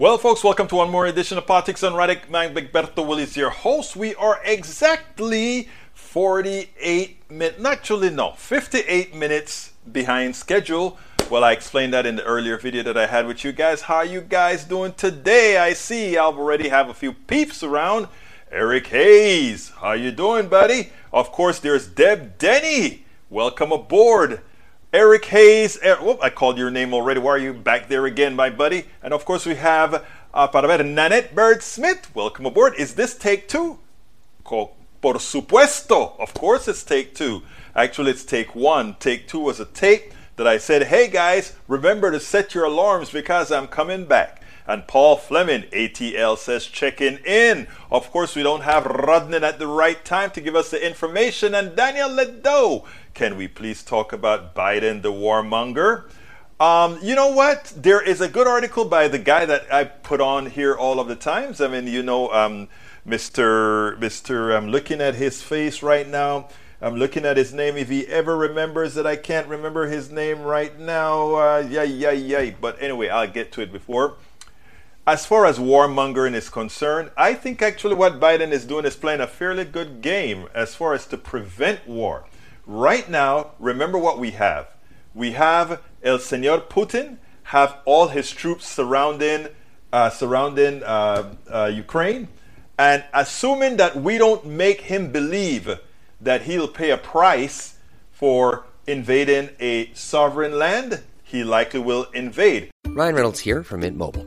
Well, folks, welcome to one more edition of Politics Done Right. I'm Egberto Willies, your host. We are exactly 48 minutes, actually, no, 58 minutes behind schedule. Well, I explained that in the earlier video that I had with you guys. How are you guys doing today? I see I already have a few peeps around. Eric Hayes, how you doing, buddy? Of course, there's Deb Denny. Welcome aboard. Eric Hayes. Oh, I called your name already. Why are you back there again, my buddy? And of course, we have uh, Nanette Bird Smith. Welcome aboard. Is this take two? Por supuesto. Of course, it's take two. Actually, it's take one. Take two was a tape that I said, hey guys, remember to set your alarms because I'm coming back. And Paul Fleming, ATL, says checking in. Of course, we don't have Rodnan at the right time to give us the information. And Daniel Ledo, can we please talk about Biden, the warmonger? Um, you know what? There is a good article by the guy that I put on here all of the times. I mean, you know, um, Mr. Mr. I'm looking at his face right now. I'm looking at his name. If he ever remembers that I can't remember his name right now, uh, yeah, yeah, yeah. But anyway, I'll get to it before. As far as warmongering is concerned, I think actually what Biden is doing is playing a fairly good game as far as to prevent war. Right now, remember what we have. We have El Señor Putin have all his troops surrounding uh, surrounding uh, uh, Ukraine, and assuming that we don't make him believe that he'll pay a price for invading a sovereign land, he likely will invade. Ryan Reynolds here from Mint Mobile.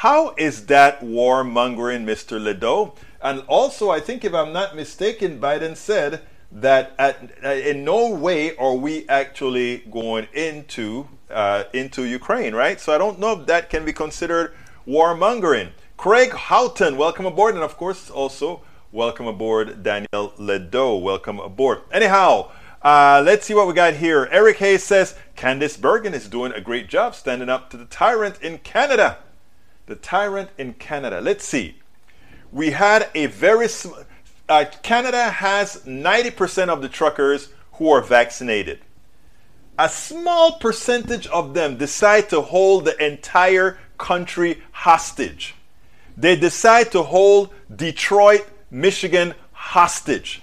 How is that warmongering, Mr. Ledo? And also, I think if I'm not mistaken, Biden said that at, uh, in no way are we actually going into uh, into Ukraine, right? So I don't know if that can be considered warmongering. Craig Houghton, welcome aboard, and of course also welcome aboard Daniel Ledo. Welcome aboard. Anyhow, uh, let's see what we got here. Eric Hayes says Candice Bergen is doing a great job standing up to the tyrant in Canada. The tyrant in Canada. Let's see. We had a very uh, Canada has 90% of the truckers who are vaccinated. A small percentage of them decide to hold the entire country hostage. They decide to hold Detroit, Michigan hostage.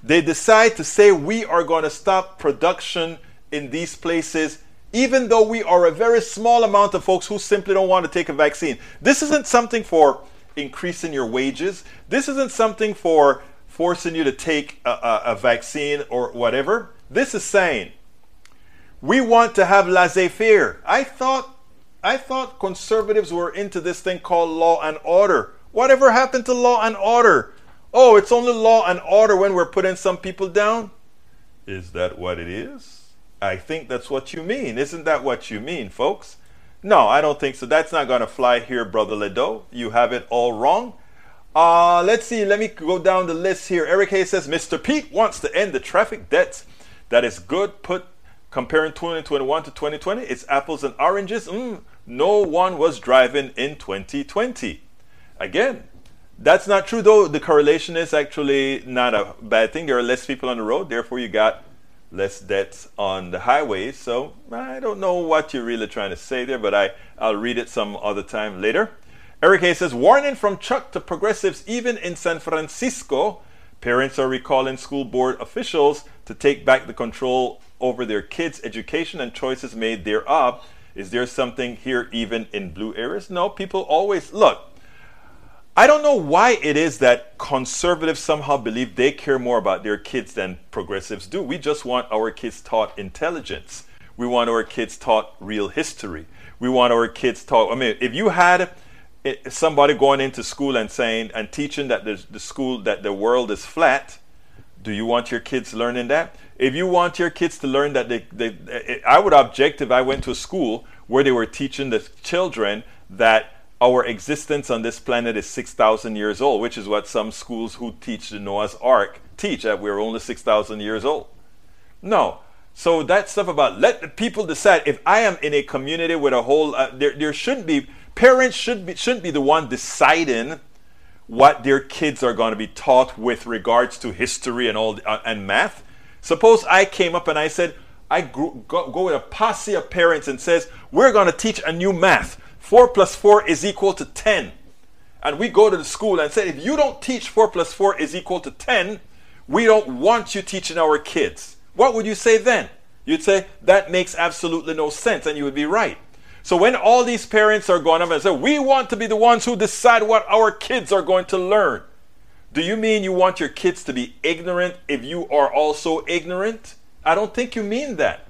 They decide to say we are going to stop production in these places, even though we are a very small amount of folks who simply don't want to take a vaccine. This isn't something for increasing your wages. This isn't something for forcing you to take a, a, a vaccine or whatever. This is saying we want to have laissez-faire. I thought I thought conservatives were into this thing called law and order. Whatever happened to law and order? Oh, it's only law and order when we're putting some people down? Is that what it is? I think that's what you mean. Isn't that what you mean, folks? No, I don't think so. That's not going to fly here, Brother Ledo. You have it all wrong. Uh, let's see. Let me go down the list here. Eric Hayes says Mr. Pete wants to end the traffic debts. That is good. Put comparing 2021 to 2020. It's apples and oranges. Mm, no one was driving in 2020. Again, that's not true though. The correlation is actually not a bad thing. There are less people on the road, therefore you got less deaths on the highways. So I don't know what you're really trying to say there, but I, I'll read it some other time later. Eric A says, warning from Chuck to progressives even in San Francisco. Parents are recalling school board officials to take back the control over their kids' education and choices made thereof. Is there something here even in blue areas? No, people always look. I don't know why it is that conservatives somehow believe they care more about their kids than progressives do. We just want our kids taught intelligence. We want our kids taught real history. We want our kids taught. I mean, if you had eh, somebody going into school and saying and teaching that the, school that the world is flat, do you want your kids learning that? If you want your kids to learn that they, they eh, eh, I would object if I went to a school where they were teaching the children that our existence on this planet is 6,000 years old, which is what some schools who teach the Noah's Ark teach, that we're only 6,000 years old. No. So that stuff about let the people decide. If I am in a community with a whole, uh, there, there shouldn't be, parents should be, shouldn't be the one deciding what their kids are going to be taught with regards to history and all uh, and math. Suppose I came up and I said, I go, go with a posse of parents and says, we're going to teach a new math. 4 plus 4 is equal to 10. And we go to the school and say, if you don't teach 4 plus 4 is equal to 10, we don't want you teaching our kids. What would you say then? You'd say, that makes absolutely no sense, and you would be right. So when all these parents are going up and say, we want to be the ones who decide what our kids are going to learn, do you mean you want your kids to be ignorant if you are also ignorant? I don't think you mean that.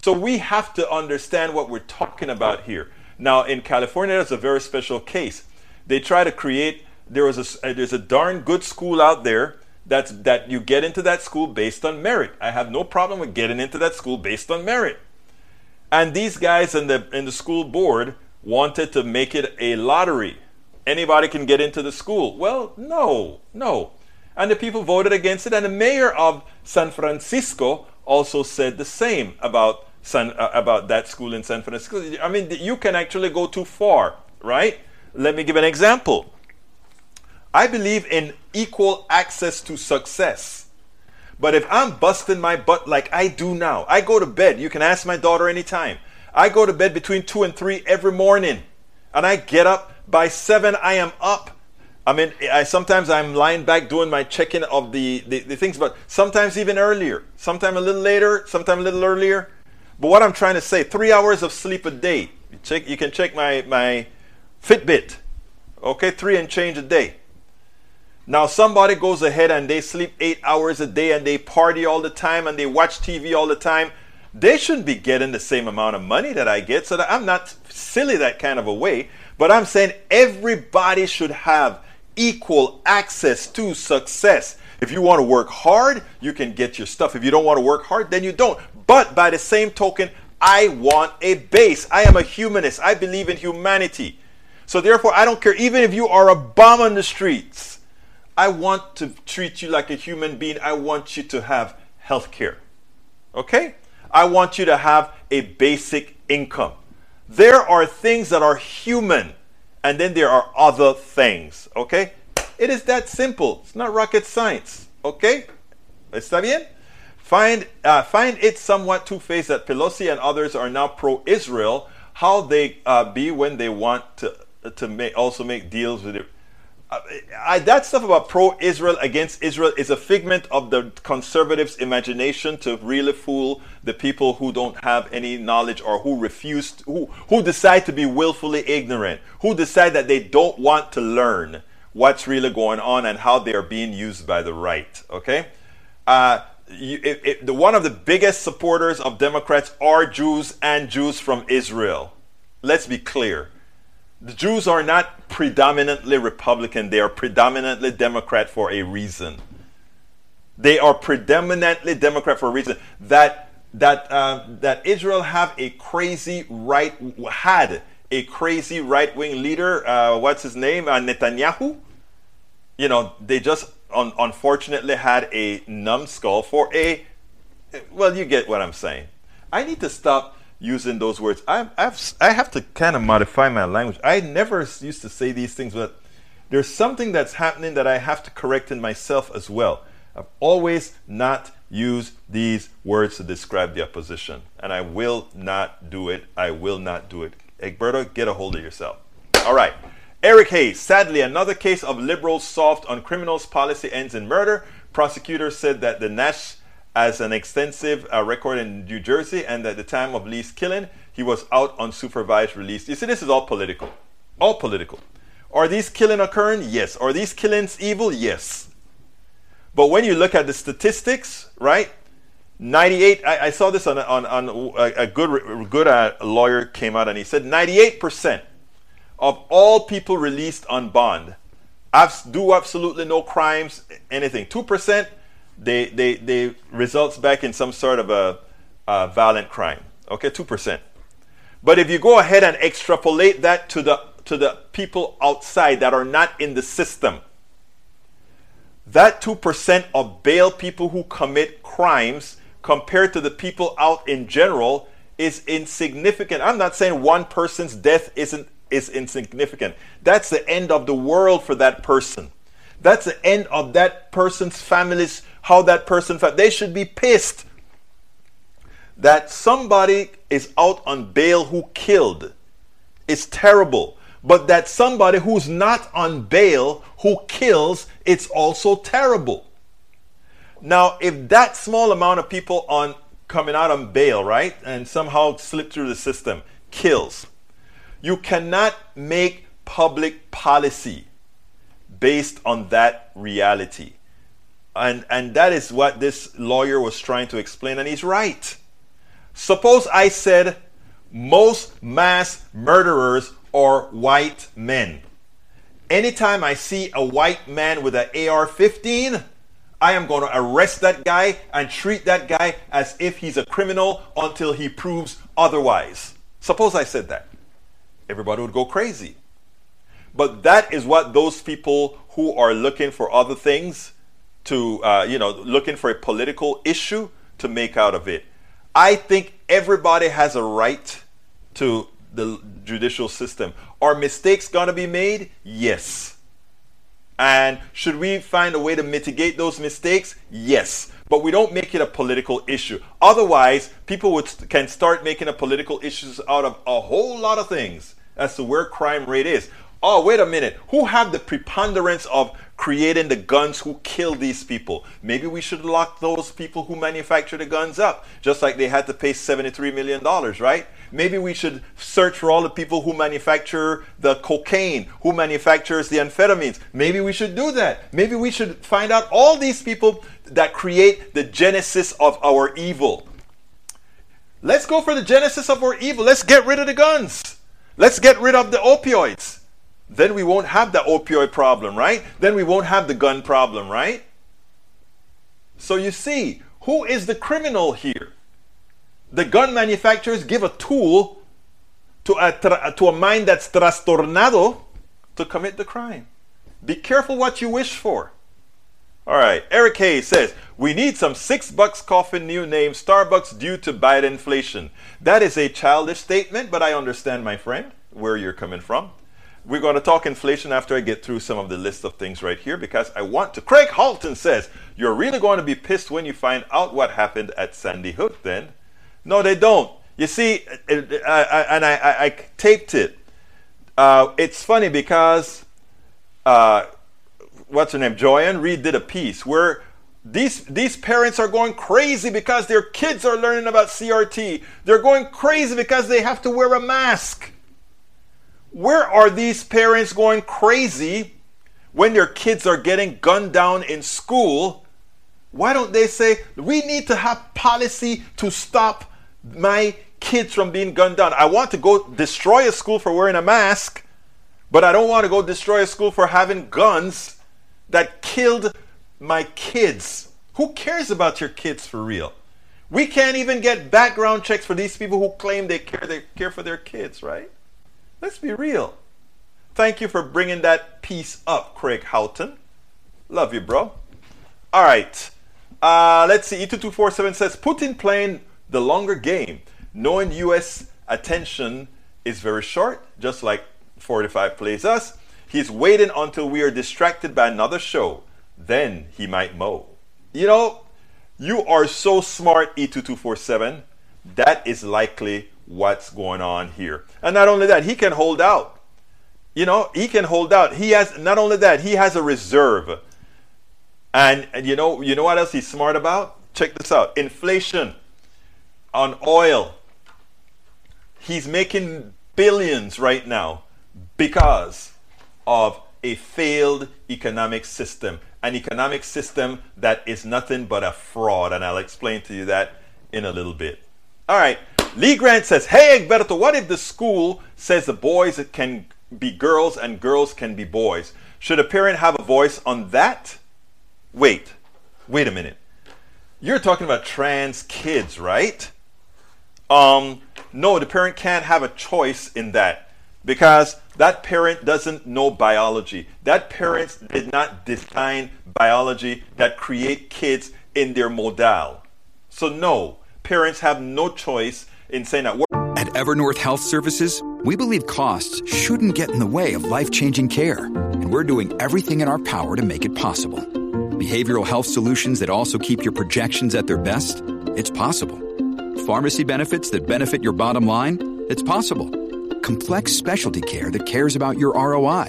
So we have to understand what we're talking about here. Now, in California, that's a very special case. They try to create, there was a, uh, there's a darn good school out there that's, that you get into that school based on merit. I have no problem with getting into that school based on merit. And these guys in the in the school board wanted to make it a lottery. Anybody can get into the school. Well, no, no. And the people voted against it. And the mayor of San Francisco also said the same about San, uh, about that school in San Francisco. I mean, you can actually go too far, right? Let me give an example. I believe in equal access to success. But if I'm busting my butt like I do now, I go to bed. You can ask my daughter anytime. I go to bed between 2 and 3 every morning. And I get up by 7 I am up. I mean, I sometimes I'm lying back doing my checking of the, the, the things, but sometimes even earlier, sometimes a little later, sometimes a little earlier. But what I'm trying to say, three hours of sleep a day. You, check, you can check my, my Fitbit. Okay, three and change a day. Now, somebody goes ahead and they sleep eight hours a day and they party all the time and they watch TV all the time. They shouldn't be getting the same amount of money that I get. So that I'm not silly that kind of a way. But I'm saying everybody should have equal access to success. If you want to work hard, you can get your stuff. If you don't want to work hard, then you don't. But by the same token, I want a base. I am a humanist. I believe in humanity. So therefore, I don't care. Even if you are a bomb on the streets, I want to treat you like a human being. I want you to have health care. Okay? I want you to have a basic income. There are things that are human, and then there are other things. Okay? It is that simple. It's not rocket science. Okay? ¿Está bien? Find, uh, find it somewhat two faced that Pelosi and others are now pro Israel. How they uh, be when they want to, to make, also make deals with it I, that stuff about pro-Israel against Israel is a figment of the conservatives' imagination to really fool the people who don't have any knowledge or who refuse, to, who who decide to be willfully ignorant, who decide that they don't want to learn what's really going on and how they are being used by the right. Okay, uh, you, it, it, the, one of the biggest supporters of Democrats are Jews and Jews from Israel. Let's be clear the Jews are not predominantly Republican, they are predominantly Democrat for a reason. They are predominantly Democrat for a reason. That that uh, that Israel have a crazy right had a crazy right wing leader. Uh, what's his name? Uh, Netanyahu. You know, they just un- unfortunately had a numbskull for a. Well, you get what I'm saying. I need to stop using those words. I, I've, I have to kind of modify my language. I never used to say these things, but there's something that's happening that I have to correct in myself as well. I've always not used these words to describe the opposition, and I will not do it. I will not do it. Egberto, get a hold of yourself. All right. Eric Hayes. Sadly, another case of liberals soft on criminals policy ends in murder. Prosecutors said that the Nash has an extensive uh, record in New Jersey, and at the time of Lee's killing, he was out on supervised release. You see, this is all political. All political. Are these killings occurring? Yes. Are these killings evil? Yes. But when you look at the statistics, right? 98, I, I saw this on, on, on a, a good, good uh, lawyer came out and he said 98% of all people released on bond do absolutely no crimes, anything. 2% they, they, they results back in some sort of a, a violent crime. Okay, 2%. But if you go ahead and extrapolate that to the to the people outside that are not in the system. That 2% of bail people who commit crimes compared to the people out in general is insignificant. I'm not saying one person's death isn't is insignificant. That's the end of the world for that person. That's the end of that person's families, how that person felt. They should be pissed that somebody is out on bail who killed. It's terrible. But that somebody who's not on bail who kills, it's also terrible. Now, if that small amount of people on coming out on bail, right, and somehow slip through the system, kills, you cannot make public policy based on that reality. And, and that is what this lawyer was trying to explain, and he's right. Suppose I said most mass murderers are white men. Anytime I see a white man with an AR 15, I am going to arrest that guy and treat that guy as if he's a criminal until he proves otherwise. Suppose I said that. Everybody would go crazy. But that is what those people who are looking for other things to, uh, you know, looking for a political issue to make out of it. I think everybody has a right to the judicial system. Are mistakes going to be made? Yes. And should we find a way to mitigate those mistakes? Yes. But we don't make it a political issue. Otherwise, people would, can start making a political issues out of a whole lot of things as to where crime rate is. Oh, wait a minute. Who have the preponderance of creating the guns who kill these people? Maybe we should lock those people who manufacture the guns up, just like they had to pay $73 million, right? Maybe we should search for all the people who manufacture the cocaine, who manufactures the amphetamines. Maybe we should do that. Maybe we should find out all these people that create the genesis of our evil. Let's go for the genesis of our evil. Let's get rid of the guns. Let's get rid of the opioids then we won't have the opioid problem, right? Then we won't have the gun problem, right? So you see, who is the criminal here? The gun manufacturers give a tool to a, to a mind that's trastornado to commit the crime. Be careful what you wish for. All right, Eric Hayes says, We need some six bucks coffin new name Starbucks due to Biden inflation. That is a childish statement, but I understand, my friend, where you're coming from. We're going to talk inflation after I get through some of the list of things right here because I want to. Craig Halton says, You're really going to be pissed when you find out what happened at Sandy Hook then? No, they don't. You see, I, I, and I, I, I, taped it. Uh, it's funny because, uh, what's her name? Joy-Ann Reid did a piece where these, these parents are going crazy because their kids are learning about CRT. They're going crazy because they have to wear a mask. Where are these parents going crazy when their kids are getting gunned down in school? Why don't they say, we need to have policy to stop my kids from being gunned down? I want to go destroy a school for wearing a mask, but I don't want to go destroy a school for having guns that killed my kids. Who cares about your kids for real? We can't even get background checks for these people who claim they care, they care for their kids, right? Let's be real. Thank you for bringing that piece up, Craig Houghton. Love you, bro. All right. Uh, let's see. E2247 says Putin playing the longer game, knowing U.S. attention is very short, just like 45 plays us. He's waiting until we are distracted by another show. Then he might mow. You know, you are so smart, E2247. That is likely what's going on here. And not only that, he can hold out. You know, he can hold out. He has not only that, he has a reserve. And, and you know, you know what else he's smart about? Check this out. Inflation on oil. He's making billions right now because of a failed economic system. An economic system that is nothing but a fraud. And I'll explain to you that in a little bit. All right. Lee Grant says, Hey, Egberto, what if the school says the boys can be girls and girls can be boys? Should a parent have a voice on that? Wait, wait a minute. You're talking about trans kids, right? Um, no, the parent can't have a choice in that. Because that parent doesn't know biology. That parent did not design biology that create kids in their modal. So no, parents have no choice in saying that. At Evernorth Health Services, we believe costs shouldn't get in the way of life-changing care, and we're doing everything in our power to make it possible. Behavioral health solutions that also keep your projections at their best? It's possible. Pharmacy benefits that benefit your bottom line? It's possible. Complex specialty care that cares about your ROI?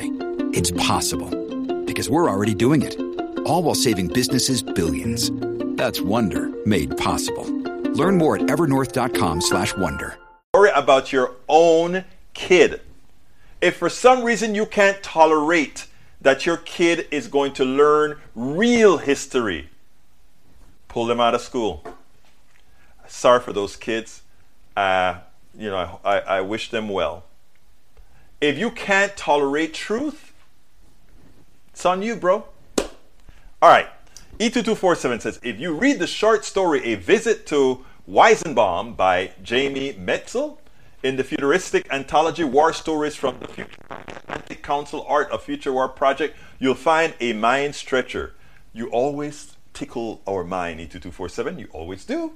It's possible. Because we're already doing it. All while saving businesses billions. That's Wonder made possible. Learn more at evernorth.com/wonder. Worry about your own kid. If for some reason you can't tolerate that your kid is going to learn real history, pull them out of school. Sorry for those kids. Uh, you know, I, I wish them well. If you can't tolerate truth, it's on you, bro. All right. E2247 says if you read the short story A Visit to Weizenbaum by Jamie Metzl in the futuristic anthology War Stories from the Future Atlantic Council Art of Future War Project, you'll find a mind stretcher. You always tickle our mind, E2247. You always do.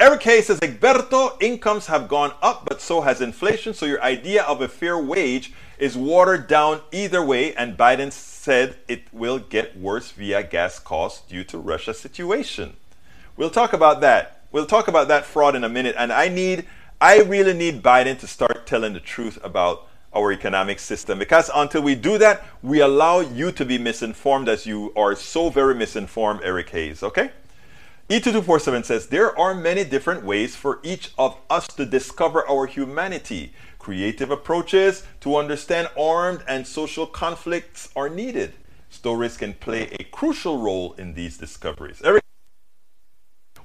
Eric Hayes says, Egberto, incomes have gone up, but so has inflation. So your idea of a fair wage is watered down either way. And Biden said it will get worse via gas costs due to Russia situation. We'll talk about that. We'll talk about that fraud in a minute. And I need, I really need Biden to start telling the truth about our economic system because until we do that, we allow you to be misinformed as you are so very misinformed, Eric Hayes. Okay? E2247 says there are many different ways for each of us to discover our humanity. Creative approaches to understand armed and social conflicts are needed. Stories can play a crucial role in these discoveries. Eric,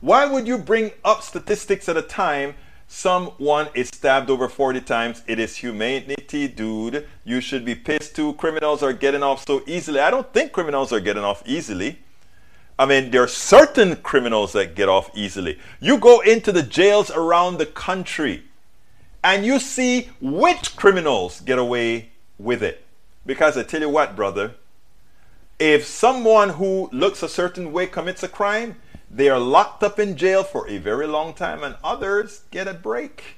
why would you bring up statistics at a time someone is stabbed over 40 times? It is humanity, dude. You should be pissed too. Criminals are getting off so easily. I don't think criminals are getting off easily. I mean, there are certain criminals that get off easily. You go into the jails around the country and you see which criminals get away with it. Because I tell you what, brother, if someone who looks a certain way commits a crime, they are locked up in jail for a very long time and others get a break.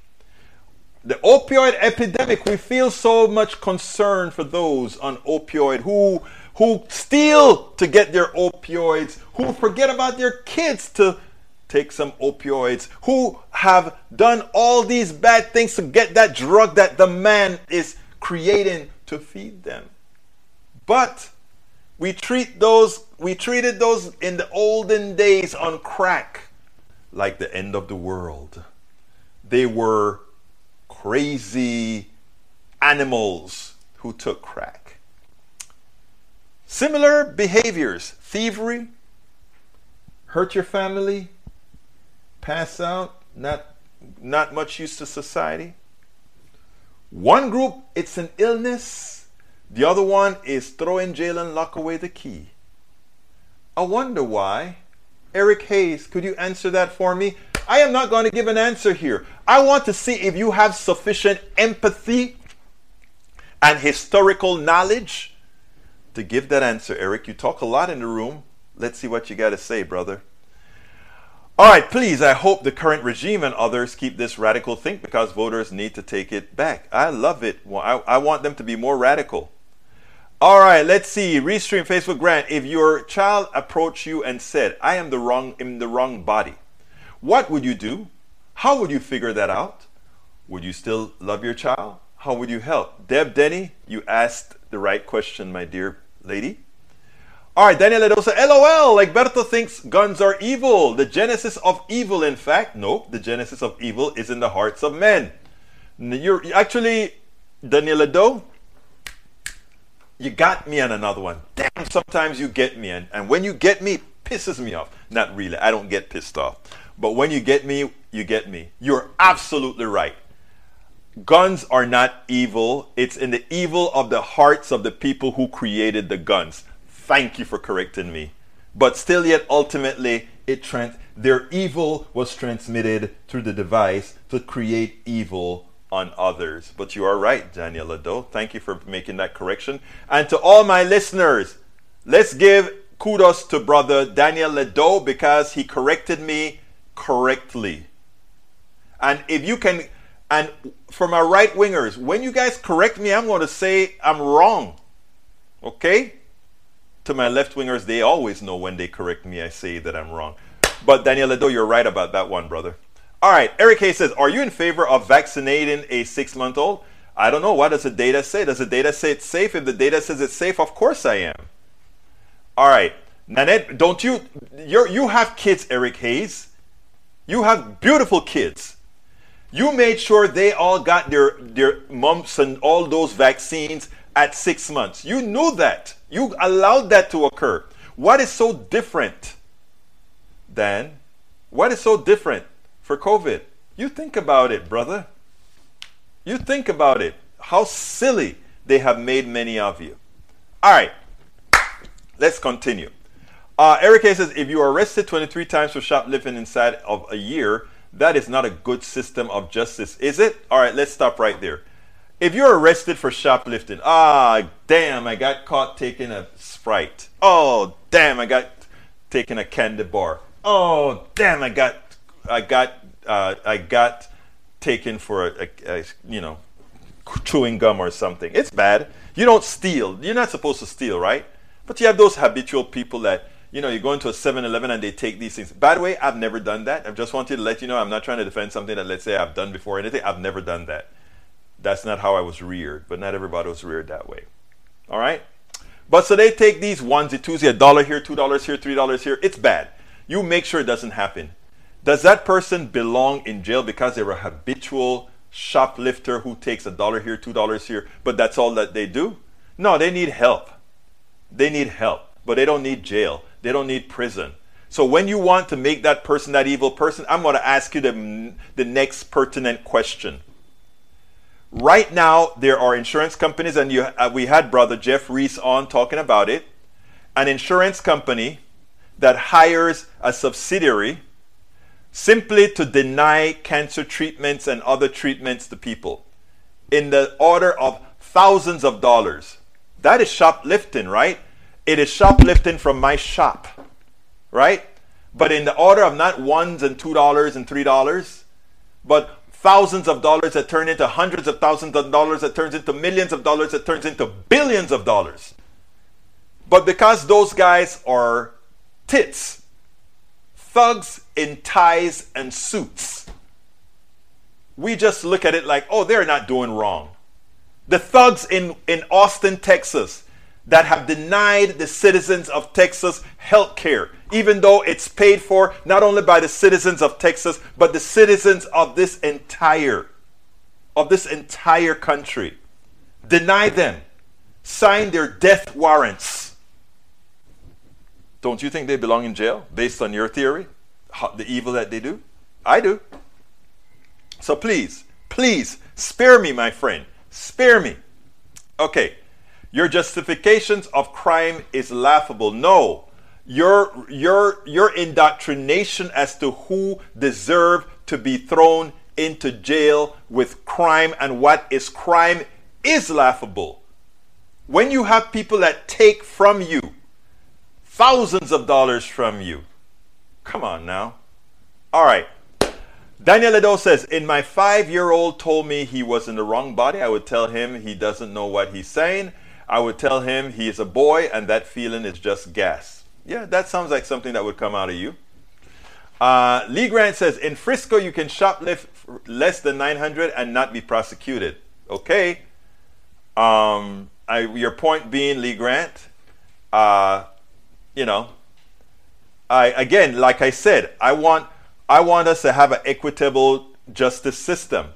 The opioid epidemic, we feel so much concern for those on opioid who who steal to get their opioids, who forget about their kids to take some opioids, who have done all these bad things to get that drug that the man is creating to feed them. But we treat those we treated those in the olden days on crack like the end of the world. They were crazy animals who took crack. Similar behaviors thievery, hurt your family, pass out, not, not much use to society. One group, it's an illness. The other one is throw in jail and lock away the key. I wonder why. Eric Hayes, could you answer that for me? I am not going to give an answer here. I want to see if you have sufficient empathy and historical knowledge to give that answer, Eric. You talk a lot in the room. Let's see what you got to say, brother. All right, please, I hope the current regime and others keep this radical think because voters need to take it back. I love it. I, I want them to be more radical. All right, let's see. Restream Facebook Grant. If your child approached you and said, I am the wrong in the wrong body, what would you do? How would you figure that out? Would you still love your child? How would you help? Deb Denny, you asked the right question, my dear lady. All right, Daniel Edosa, LOL, like Berto thinks guns are evil. The genesis of evil, in fact, no, the genesis of evil is in the hearts of men. You're actually, Daniel Edo, you got me on another one. Damn, sometimes you get me, and, and when you get me, pisses me off. Not really, I don't get pissed off. But when you get me, you get me. You're absolutely right guns are not evil. It's in the evil of the hearts of the people who created the guns. Thank you for correcting me. But still, yet ultimately, it trans- their evil was transmitted through the device to create evil on others. But you are right, Daniel Lado. Thank you for making that correction. And to all my listeners, let's give kudos to brother Daniel Ledo because he corrected me correctly. And if you can, and for my right wingers, when you guys correct me, I'm going to say I'm wrong. Okay? To my left wingers, they always know when they correct me, I say that I'm wrong. But Daniel Ledo, you're right about that one, brother. All right, Eric Hayes says, Are you in favor of vaccinating a six month old? I don't know. What does the data say? Does the data say it's safe? If the data says it's safe, of course I am. All right. Nanette, don't you you you have kids, Eric Hayes. You have beautiful kids. You made sure they all got their their mumps and all those vaccines at six months. You knew that. You allowed that to occur. What is so different, Dan? What is so different for COVID? You think about it, brother. You think about it. How silly they have made many of you. All right. Let's continue. Uh, Eric A says if you are arrested 23 times for shoplifting inside of a year, that is not a good system of justice, is it? All right, let's stop right there. If you're arrested for shoplifting, ah, damn, I got caught taking a Sprite. Oh, damn, I got taking a candy bar. Oh, damn, I got, I got, uh, I got taken for a, a, a, you know, chewing gum or something. It's bad. You don't steal. You're not supposed to steal, right? But you have those habitual people that, you know, you go into a 7 Eleven and they take these things. By the way, I've never done that. I just wanted to let you know I'm not trying to defend something that, let's say, I've done before or anything. I've never done that. That's not how I was reared, but not everybody was reared that way. All right? But so they take these onesie, twosie, a dollar here, two dollars here, three dollars here. It's bad. You make sure it doesn't happen. Does that person belong in jail because they're a habitual shoplifter who takes a dollar here, two dollars here, but that's all that they do? No, they need help. They need help, but they don't need jail. They don't need prison. So when you want to make that person that evil person, I'm going to ask you the, the next pertinent question. Right now, there are insurance companies, and you, uh, we had brother Jeff Reese on talking about it. An insurance company that hires a subsidiary simply to deny cancer treatments and other treatments to people in the order of thousands of dollars. That is shoplifting, right? It is shoplifting from my shop, right? But in the order of not ones and two dollars and three dollars, but thousands of dollars that turn into hundreds of thousands of dollars that turns into millions of dollars that turns into billions of dollars. But because those guys are tits, thugs in ties and suits, we just look at it like, oh, they're not doing wrong. The thugs in, in Austin, Texas, that have denied the citizens of Texas health care, even though it's paid for not only by the citizens of Texas, but the citizens of this entire of this entire country. Deny them. Sign their death warrants. Don't you think they belong in jail based on your theory? How, the evil that they do? I do. So please, please, spare me, my friend. Spare me. Okay. Your justifications of crime is laughable. No. Your, your, your indoctrination as to who deserve to be thrown into jail with crime and what is crime is laughable. When you have people that take from you thousands of dollars from you, come on now. All right. Daniel Ledo says, In my five year old told me he was in the wrong body, I would tell him he doesn't know what he's saying. I would tell him he is a boy and that feeling is just gas. Yeah, that sounds like something that would come out of you. Uh, Lee Grant says, In Frisco, you can shoplift less than 900 and not be prosecuted. Okay. Um, I, your point being, Lee Grant, uh, you know, I, again, like I said, I want I want us to have an equitable justice system.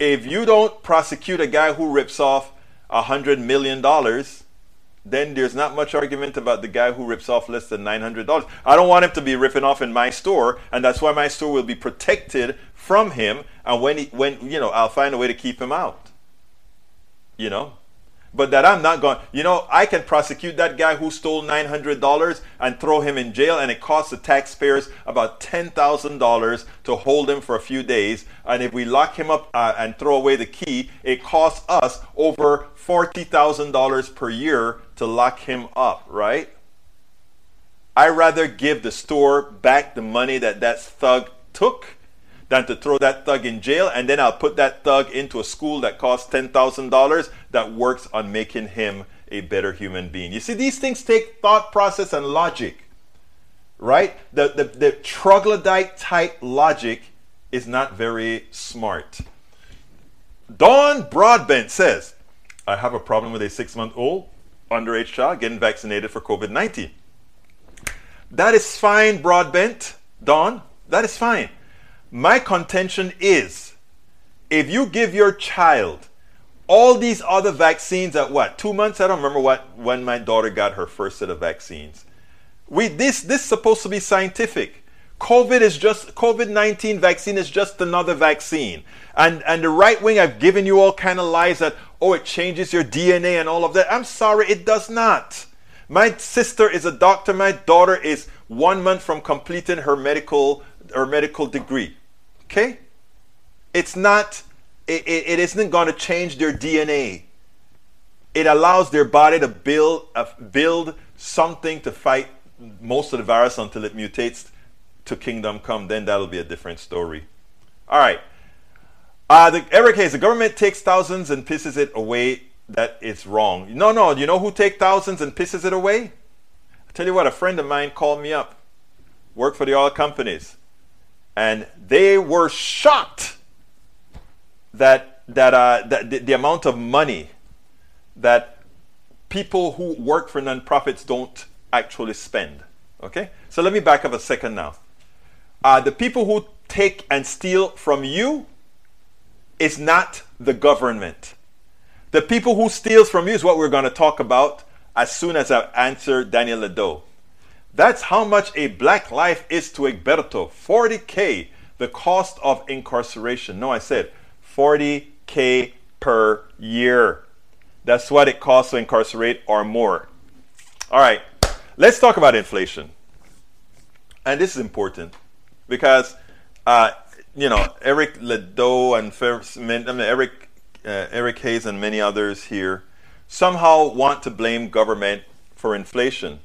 If you don't prosecute a guy who rips off hundred million dollars, then there's not much argument about the guy who rips off less than nine hundred dollars. I don't want him to be ripping off in my store, and that's why my store will be protected from him. And when he, when you know, I'll find a way to keep him out. You know, but that I'm not going. You know, I can prosecute that guy who stole $900 and throw him in jail, and it costs the taxpayers about $10,000 to hold him for a few days. And if we lock him up uh, and throw away the key, it costs us over $40,000 per year to lock him up, right? I rather give the store back the money that that thug took than to throw that thug in jail and then I'll put that thug into a school that costs $10,000 that works on making him a better human being. You see, these things take thought process and logic, right? The, the, the troglodyte type logic is not very smart. Dawn Broadbent says, I have a problem with a six month old underage child getting vaccinated for COVID 19. That is fine, Broadbent, Dawn. That is fine. My contention is if you give your child all these other vaccines at what two months? I don't remember what when my daughter got her first set of vaccines. We this this is supposed to be scientific. Covid is just covid-19 vaccine is just another vaccine. And and the right wing i've given you all kind of lies that oh it changes your dna and all of that. I'm sorry it does not. My sister is a doctor. My daughter is one month from completing her medical or medical degree. Okay? It's not, it, it, isn't going to change their DNA. It allows their body to build, uh, build something to fight most of the virus until it mutates to kingdom come. Then that'll be a different story. All right. Uh, the, Eric Hayes, the government takes thousands and pisses it away. That is wrong. No, no. You know who take thousands and pisses it away? I tell you what, a friend of mine called me up. Work for the oil companies and they were shocked that that, uh, that the, the amount of money that people who work for nonprofits don't actually spend. Okay, so let me back up a second now. Uh, the people who take and steal from you is not the government. The people who steals from you is what we're going to talk about as soon as I answer Daniel Ledo. That's how much a black life is to Egberto. 40K, the cost of incarceration. No, I said 40K per year. That's what it costs to incarcerate or more. All right, let's talk about inflation. And this is important because, uh, you know, Eric Ledo and I mean, Eric, uh, Eric Hayes and many others here somehow want to blame government for inflation.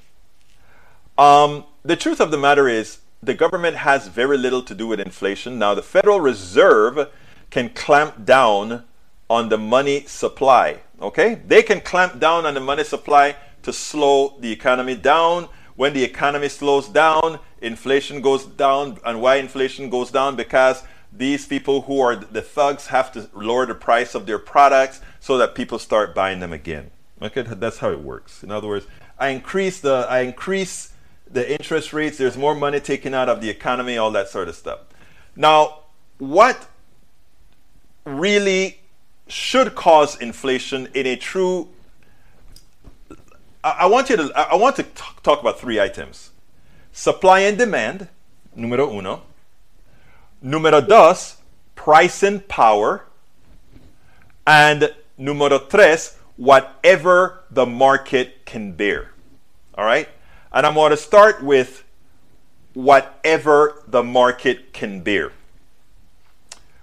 Um, the truth of the matter is, the government has very little to do with inflation. Now, the Federal Reserve can clamp down on the money supply. Okay? They can clamp down on the money supply to slow the economy down. When the economy slows down, inflation goes down. And why inflation goes down? Because these people who are the thugs have to lower the price of their products so that people start buying them again. Okay, that's how it works. In other words, I increase the I increase the interest rates, there's more money taken out of the economy, all that sort of stuff. Now, what really should cause inflation in a true I, want you to I want to talk about three items. Supply and demand, numero uno. Numero dos, pricing power. And numero tres, whatever the market can bear. All right? And I'm going to start with whatever the market can bear.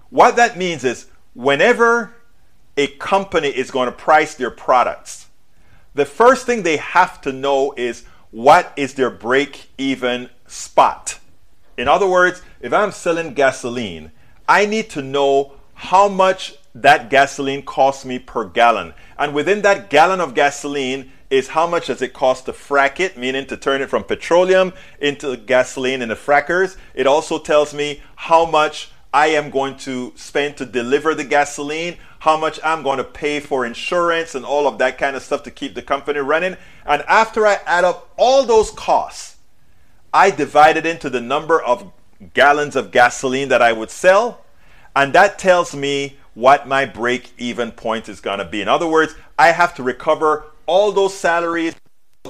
What that means is whenever a company is going to price their products, the first thing they have to know is what is their break even spot. In other words, if I'm selling gasoline, I need to know how much that gasoline costs me per gallon. And within that gallon of gasoline, is how much does it cost to frack it, meaning to turn it from petroleum into gasoline in the frackers. It also tells me how much I am going to spend to deliver the gasoline, how much I'm going to pay for insurance and all of that kind of stuff to keep the company running. And after I add up all those costs, I divide it into the number of gallons of gasoline that I would sell, and that tells me what my break even point is going to be. In other words, I have to recover all those salaries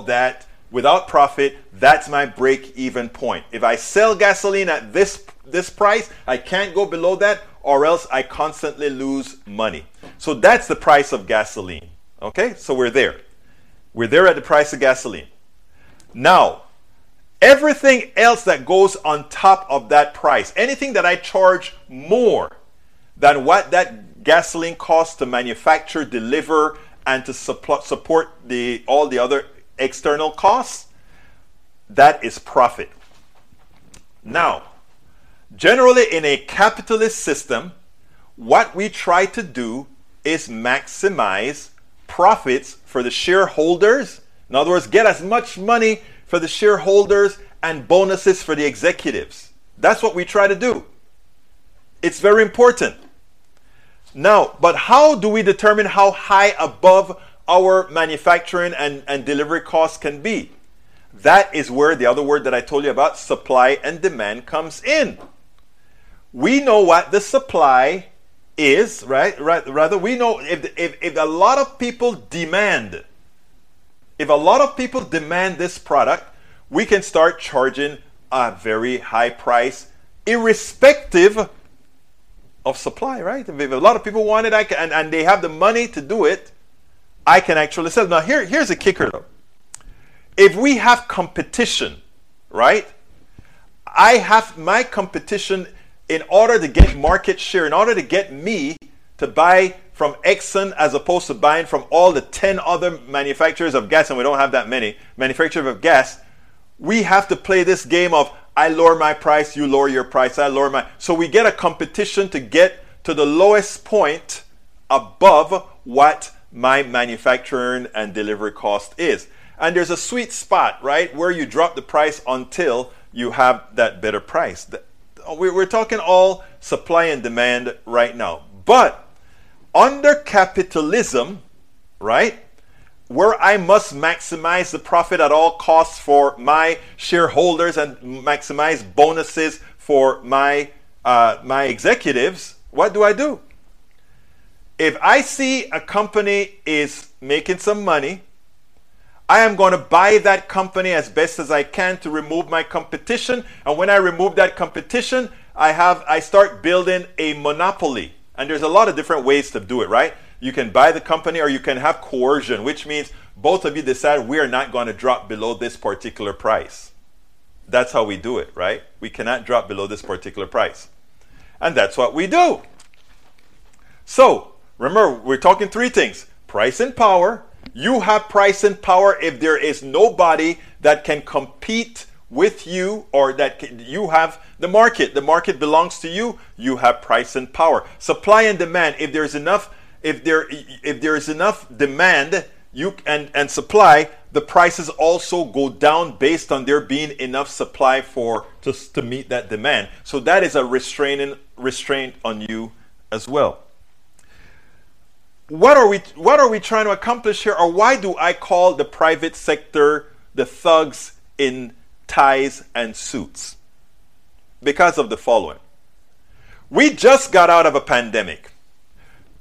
that without profit, that's my break even point. If I sell gasoline at this this price, I can't go below that or else I constantly lose money. So that's the price of gasoline, Okay, so we're there. We're there at the price of gasoline. Now, everything else that goes on top of that price, anything that I charge more than what that gasoline costs to manufacture, deliver, and to support the, all the other external costs, that is profit. Now, generally in a capitalist system, what we try to do is maximize profits for the shareholders. In other words, get as much money for the shareholders and bonuses for the executives. That's what we try to do. It's very important. Now, but how do we determine how high above our manufacturing and, and delivery costs can be? That is where the other word that I told you about, supply and demand, comes in. We know what the supply is, right? right rather, we know if, if, if a lot of people demand, if a lot of people demand this product, we can start charging a very high price, irrespective of supply, right? If a lot of people want it I can, and, and they have the money to do it, I can actually sell. Now, here, here's a kicker though. If we have competition, right? I have my competition in order to get market share, in order to get me to buy from Exxon as opposed to buying from all the 10 other manufacturers of gas, and we don't have that many manufacturers of gas, we have to play this game of I lower my price, you lower your price, I lower my. So we get a competition to get to the lowest point above what my manufacturing and delivery cost is. And there's a sweet spot, right, where you drop the price until you have that better price. We're talking all supply and demand right now. But under capitalism, right, where I must maximize the profit at all costs for my shareholders and maximize bonuses for my uh, my executives, what do I do? If I see a company is making some money, I am going to buy that company as best as I can to remove my competition. And when I remove that competition, I have I start building a monopoly. And there's a lot of different ways to do it, right? You can buy the company or you can have coercion, which means both of you decide we are not going to drop below this particular price. That's how we do it, right? We cannot drop below this particular price. And that's what we do. So, remember, we're talking three things price and power, you have price and power if there is nobody that can compete with you or that can, you have the market. The market belongs to you. You have price and power. Supply and demand. If there's enough, if there if there is enough demand, you and and supply, the prices also go down based on there being enough supply for to, to meet that demand. So that is a restraining restraint on you as well. What are we what are we trying to accomplish here or why do i call the private sector the thugs in ties and suits? Because of the following. We just got out of a pandemic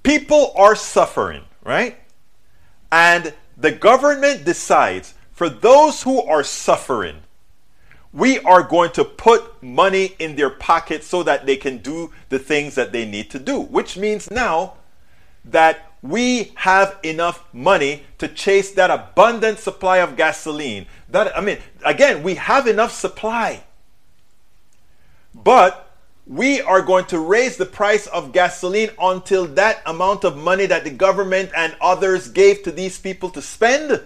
people are suffering right and the government decides for those who are suffering we are going to put money in their pockets so that they can do the things that they need to do which means now that we have enough money to chase that abundant supply of gasoline. That I mean, again, we have enough supply. But we are going to raise the price of gasoline until that amount of money that the government and others gave to these people to spend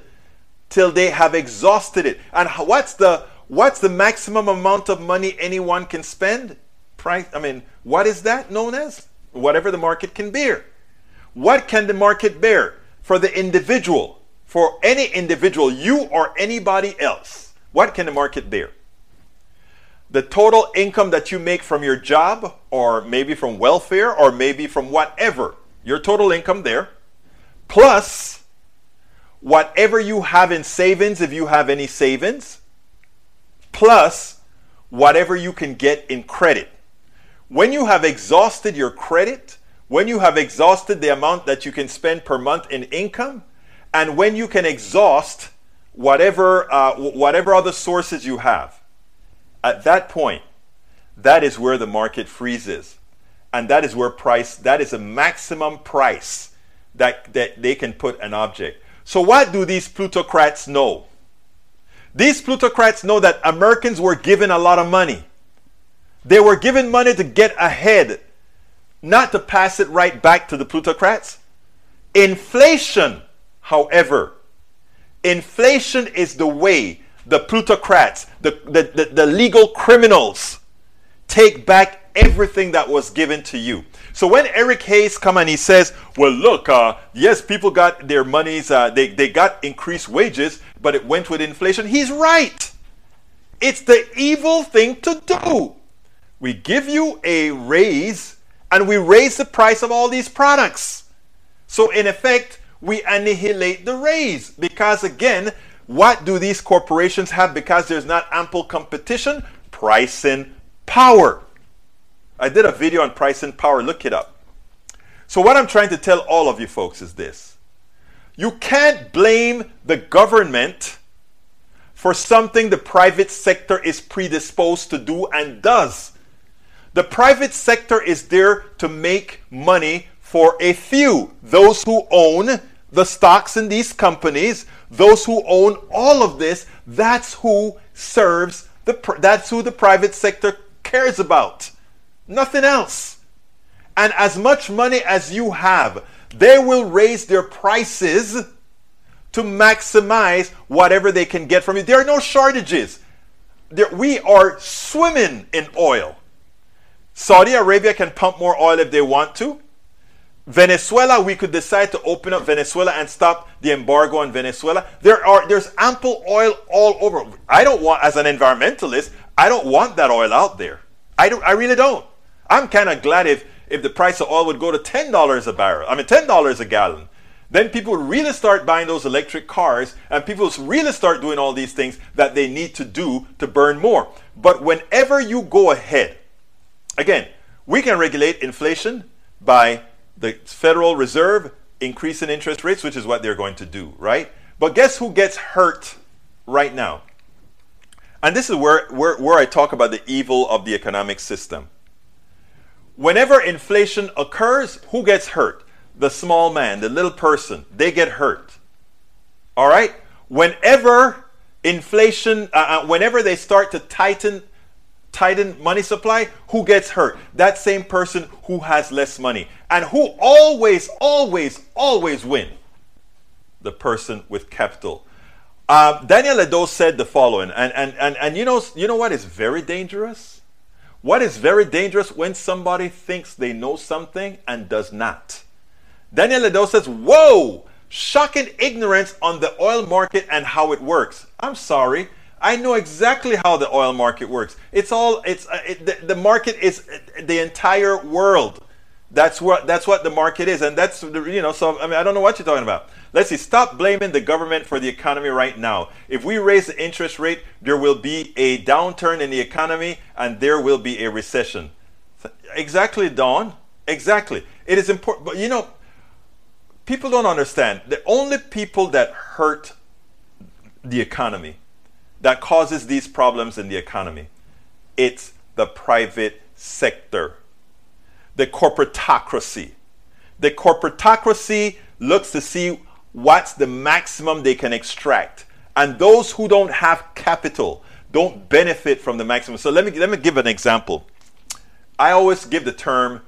till they have exhausted it. And what's the what's the maximum amount of money anyone can spend? Price I mean, what is that known as? Whatever the market can bear. What can the market bear for the individual? For any individual, you or anybody else, what can the market bear? The total income that you make from your job, or maybe from welfare, or maybe from whatever, your total income there, plus whatever you have in savings, if you have any savings, plus whatever you can get in credit. When you have exhausted your credit, when you have exhausted the amount that you can spend per month in income, and when you can exhaust whatever, uh, whatever other sources you have, at that point, that is where the market freezes. And that is where price, that is a maximum price that, that they can put an object. So, what do these plutocrats know? These plutocrats know that Americans were given a lot of money. They were given money to get ahead, not to pass it right back to the plutocrats. Inflation, however, inflation is the way the plutocrats, the, the, the, the legal criminals, take back everything that was given to you. So when Eric Hayes come and he says, well, look, uh, yes, people got their monies, uh, they, they got increased wages, but it went with inflation. He's right. It's the evil thing to do. We give you a raise and we raise the price of all these products. So in effect, we annihilate the raise because again, what do these corporations have because there's not ample competition? Pricing power. I did a video on pricing power, look it up. So, what I'm trying to tell all of you folks is this you can't blame the government for something the private sector is predisposed to do and does. The private sector is there to make money for a few, those who own the stocks in these companies, those who own all of this, that's who serves the that's who the private sector cares about. Nothing else. And as much money as you have, they will raise their prices to maximize whatever they can get from you. There are no shortages. There, we are swimming in oil. Saudi Arabia can pump more oil if they want to. Venezuela, we could decide to open up Venezuela and stop the embargo on Venezuela. There are there's ample oil all over. I don't want as an environmentalist, I don't want that oil out there. I don't I really don't. I'm kind of glad if if the price of oil would go to $10 a barrel. I mean $10 a gallon. Then people would really start buying those electric cars and people would really start doing all these things that they need to do to burn more. But whenever you go ahead, again, we can regulate inflation by the Federal Reserve increase in interest rates, which is what they're going to do, right? But guess who gets hurt right now? And this is where, where, where I talk about the evil of the economic system. Whenever inflation occurs, who gets hurt? The small man, the little person, they get hurt. All right? Whenever inflation, uh, uh whenever they start to tighten tighten money supply, who gets hurt? That same person who has less money. And who always, always, always win? The person with capital. Uh, Daniel Ledo said the following, and, and, and, and you, know, you know what is very dangerous? What is very dangerous when somebody thinks they know something and does not. Daniel Ledo says, Whoa, shocking ignorance on the oil market and how it works. I'm sorry. I know exactly how the oil market works. It's all it's uh, it, the, the, market is uh, the entire world. That's what that's what the market is, and that's you know. So I mean, I don't know what you're talking about. Let's see. Stop blaming the government for the economy right now. If we raise the interest rate, there will be a downturn in the economy, and there will be a recession. Exactly, Don. Exactly. It is important, but you know, people don't understand. The only people that hurt the economy that causes these problems in the economy. It's the private sector, the corporatocracy. The corporatocracy looks to see what's the maximum they can extract. And those who don't have capital don't benefit from the maximum. So let me, let me give an example. I always give the term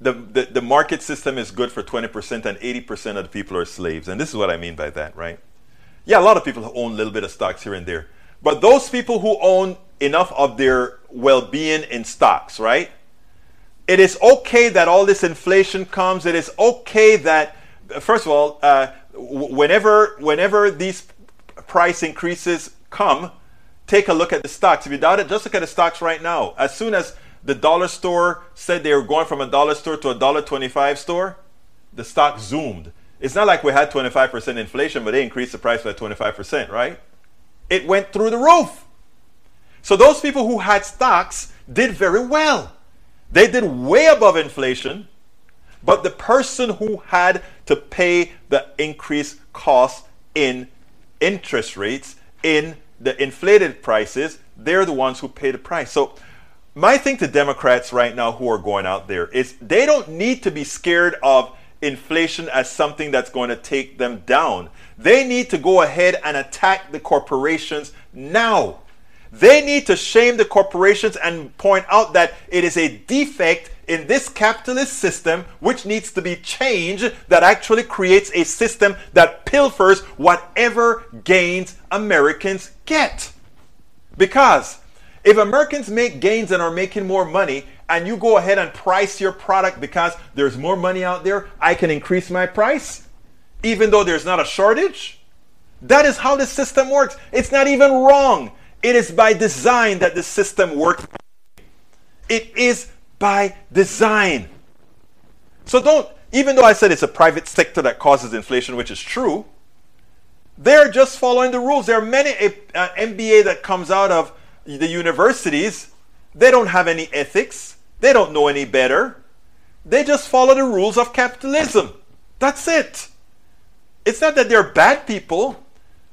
the, the, the market system is good for 20% and 80% of the people are slaves. And this is what I mean by that, right? Yeah, a lot of people own a little bit of stocks here and there. But those people who own enough of their well being in stocks, right? It is okay that all this inflation comes. It is okay that, first of all, uh, whenever, whenever these price increases come, take a look at the stocks. If you doubt it, just look at the stocks right now. As soon as the dollar store said they were going from a dollar store to a dollar 25 store, the stock zoomed. It's not like we had 25% inflation, but they increased the price by 25%, right? It went through the roof. So those people who had stocks did very well. They did way above inflation, but the person who had to pay the increased cost in interest rates, in the inflated prices, they're the ones who pay the price. So my thing to Democrats right now who are going out there is they don't need to be scared of inflation as something that's going to take them down. They need to go ahead and attack the corporations now. They need to shame the corporations and point out that it is a defect in this capitalist system which needs to be changed that actually creates a system that pilfers whatever gains Americans get. Because if Americans make gains and are making more money, and you go ahead and price your product because there's more money out there, I can increase my price, even though there's not a shortage. That is how the system works. It's not even wrong. It is by design that the system works. It is by design. So don't, even though I said it's a private sector that causes inflation, which is true, they're just following the rules. There are many uh, MBA that comes out of the universities. They don't have any ethics. They don't know any better. They just follow the rules of capitalism. That's it. It's not that they're bad people.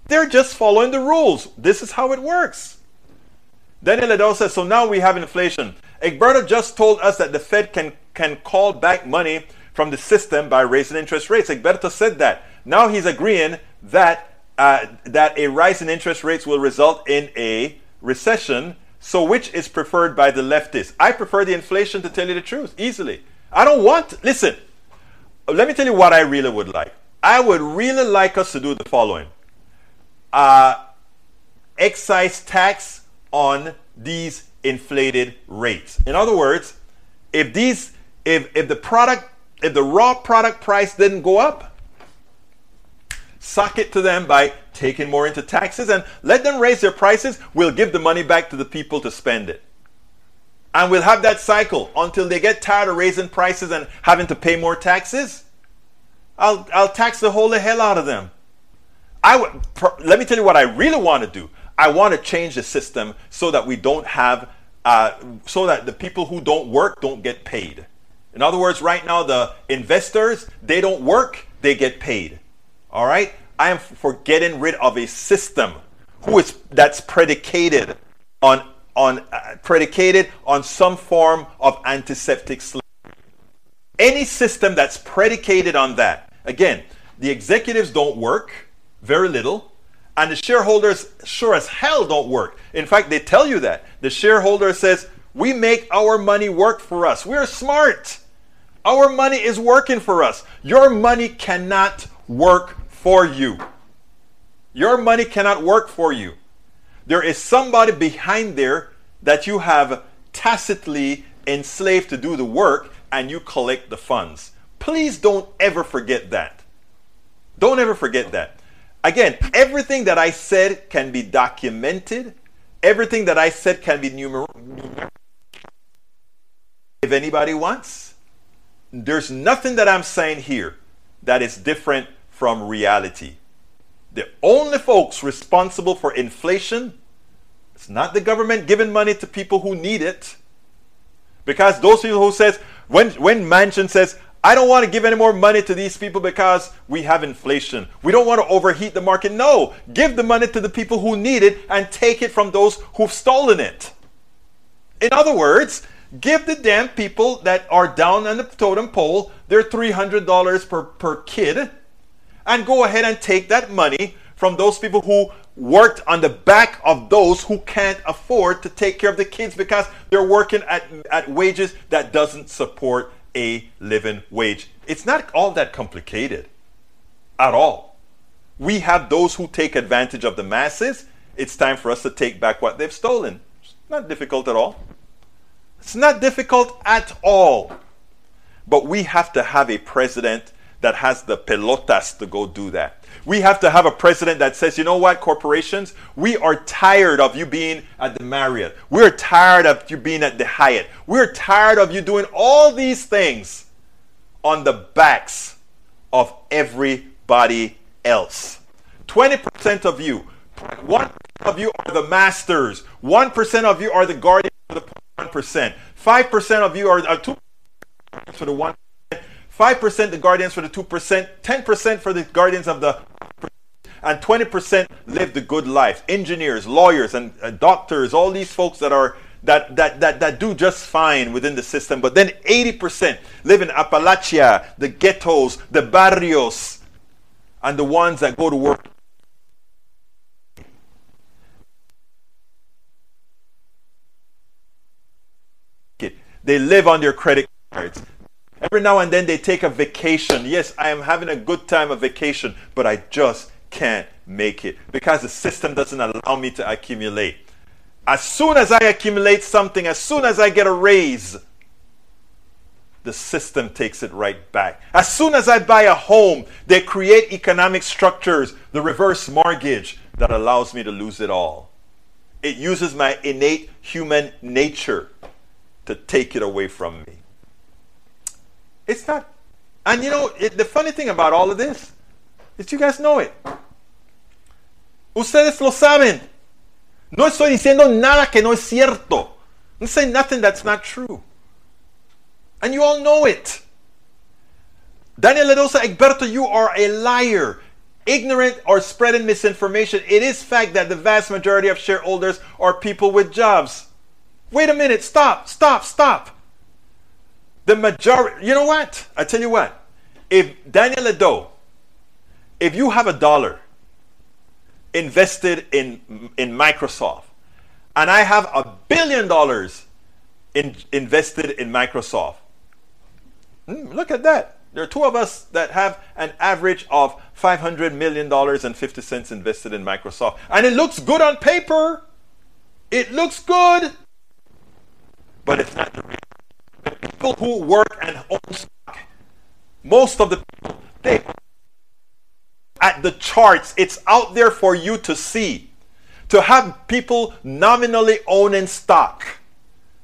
They're just following the rules. This is how it works. Daniel Ledo says, so now we have inflation. Egberto just told us that the Fed can, can call back money from the system by raising interest rates. Egberto said that. Now he's agreeing that, uh, that a rise in interest rates will result in a recession. So which is preferred by the leftists? I prefer the inflation to tell you the truth, easily. I don't want, listen, let me tell you what I really would like. I would really like us to do the following. Uh, excise tax on these inflated rates. In other words, if these if if the product if the raw product price didn't go up, suck it to them by taking more into taxes and let them raise their prices. We'll give the money back to the people to spend it. And we'll have that cycle until they get tired of raising prices and having to pay more taxes. I'll, I'll tax the whole hell out of them. I would, let me tell you what I really want to do. I want to change the system so that we don't have, uh, so that the people who don't work don't get paid. In other words, right now, the investors, they don't work, they get paid. All right? I am for getting rid of a system who is that's predicated on on uh, predicated on some form of antiseptic slavery. Any system that's predicated on that. Again, the executives don't work very little. And the shareholders sure as hell don't work. In fact, they tell you that. The shareholder says, We make our money work for us. We're smart. Our money is working for us. Your money cannot work for you. Your money cannot work for you. There is somebody behind there that you have tacitly enslaved to do the work and you collect the funds. Please don't ever forget that. Don't ever forget that. Again, everything that I said can be documented. Everything that I said can be numeric. If anybody wants, there's nothing that I'm saying here that is different from reality. The only folks responsible for inflation, it's not the government giving money to people who need it. Because those people who says, when, when Manchin says, I don't want to give any more money to these people because we have inflation. We don't want to overheat the market. No, give the money to the people who need it and take it from those who've stolen it. In other words, give the damn people that are down on the totem pole their $300 per, per kid and go ahead and take that money from those people who worked on the back of those who can't afford to take care of the kids because they're working at, at wages that doesn't support a living wage. It's not all that complicated at all. We have those who take advantage of the masses. It's time for us to take back what they've stolen. It's not difficult at all. It's not difficult at all. But we have to have a president that has the pelotas to go do that. We have to have a president that says, you know what, corporations, we are tired of you being at the Marriott. We're tired of you being at the Hyatt. We're tired of you doing all these things on the backs of everybody else. 20% of you, 1% of you are the masters, 1% of you are the guardians of the 1%, 5% of you are, are 2 for the 1 5% the guardians for the 2%, 10% for the guardians of the and 20% live the good life. Engineers, lawyers, and uh, doctors, all these folks that are that, that, that, that do just fine within the system, but then 80% live in Appalachia, the ghettos, the barrios, and the ones that go to work. They live on their credit cards. Every now and then they take a vacation. Yes, I am having a good time of vacation, but I just can't make it because the system doesn't allow me to accumulate. As soon as I accumulate something, as soon as I get a raise, the system takes it right back. As soon as I buy a home, they create economic structures, the reverse mortgage, that allows me to lose it all. It uses my innate human nature to take it away from me. It's not. And you know, it, the funny thing about all of this is you guys know it. Ustedes lo saben. No estoy diciendo nada que no es cierto. I'm saying nothing that's not true. And you all know it. Daniel Ledo says Egberto, you are a liar. Ignorant or spreading misinformation. It is fact that the vast majority of shareholders are people with jobs. Wait a minute, stop, stop, stop. The majority, you know what? I tell you what. If Daniel Ledo, if you have a dollar invested in, in Microsoft, and I have a billion dollars in, invested in Microsoft. Mm, look at that. There are two of us that have an average of $500 million and 50 cents invested in Microsoft. And it looks good on paper. It looks good. But it's not the real. People who work and own stock, most of the people, they at the charts. It's out there for you to see. To have people nominally owning stock.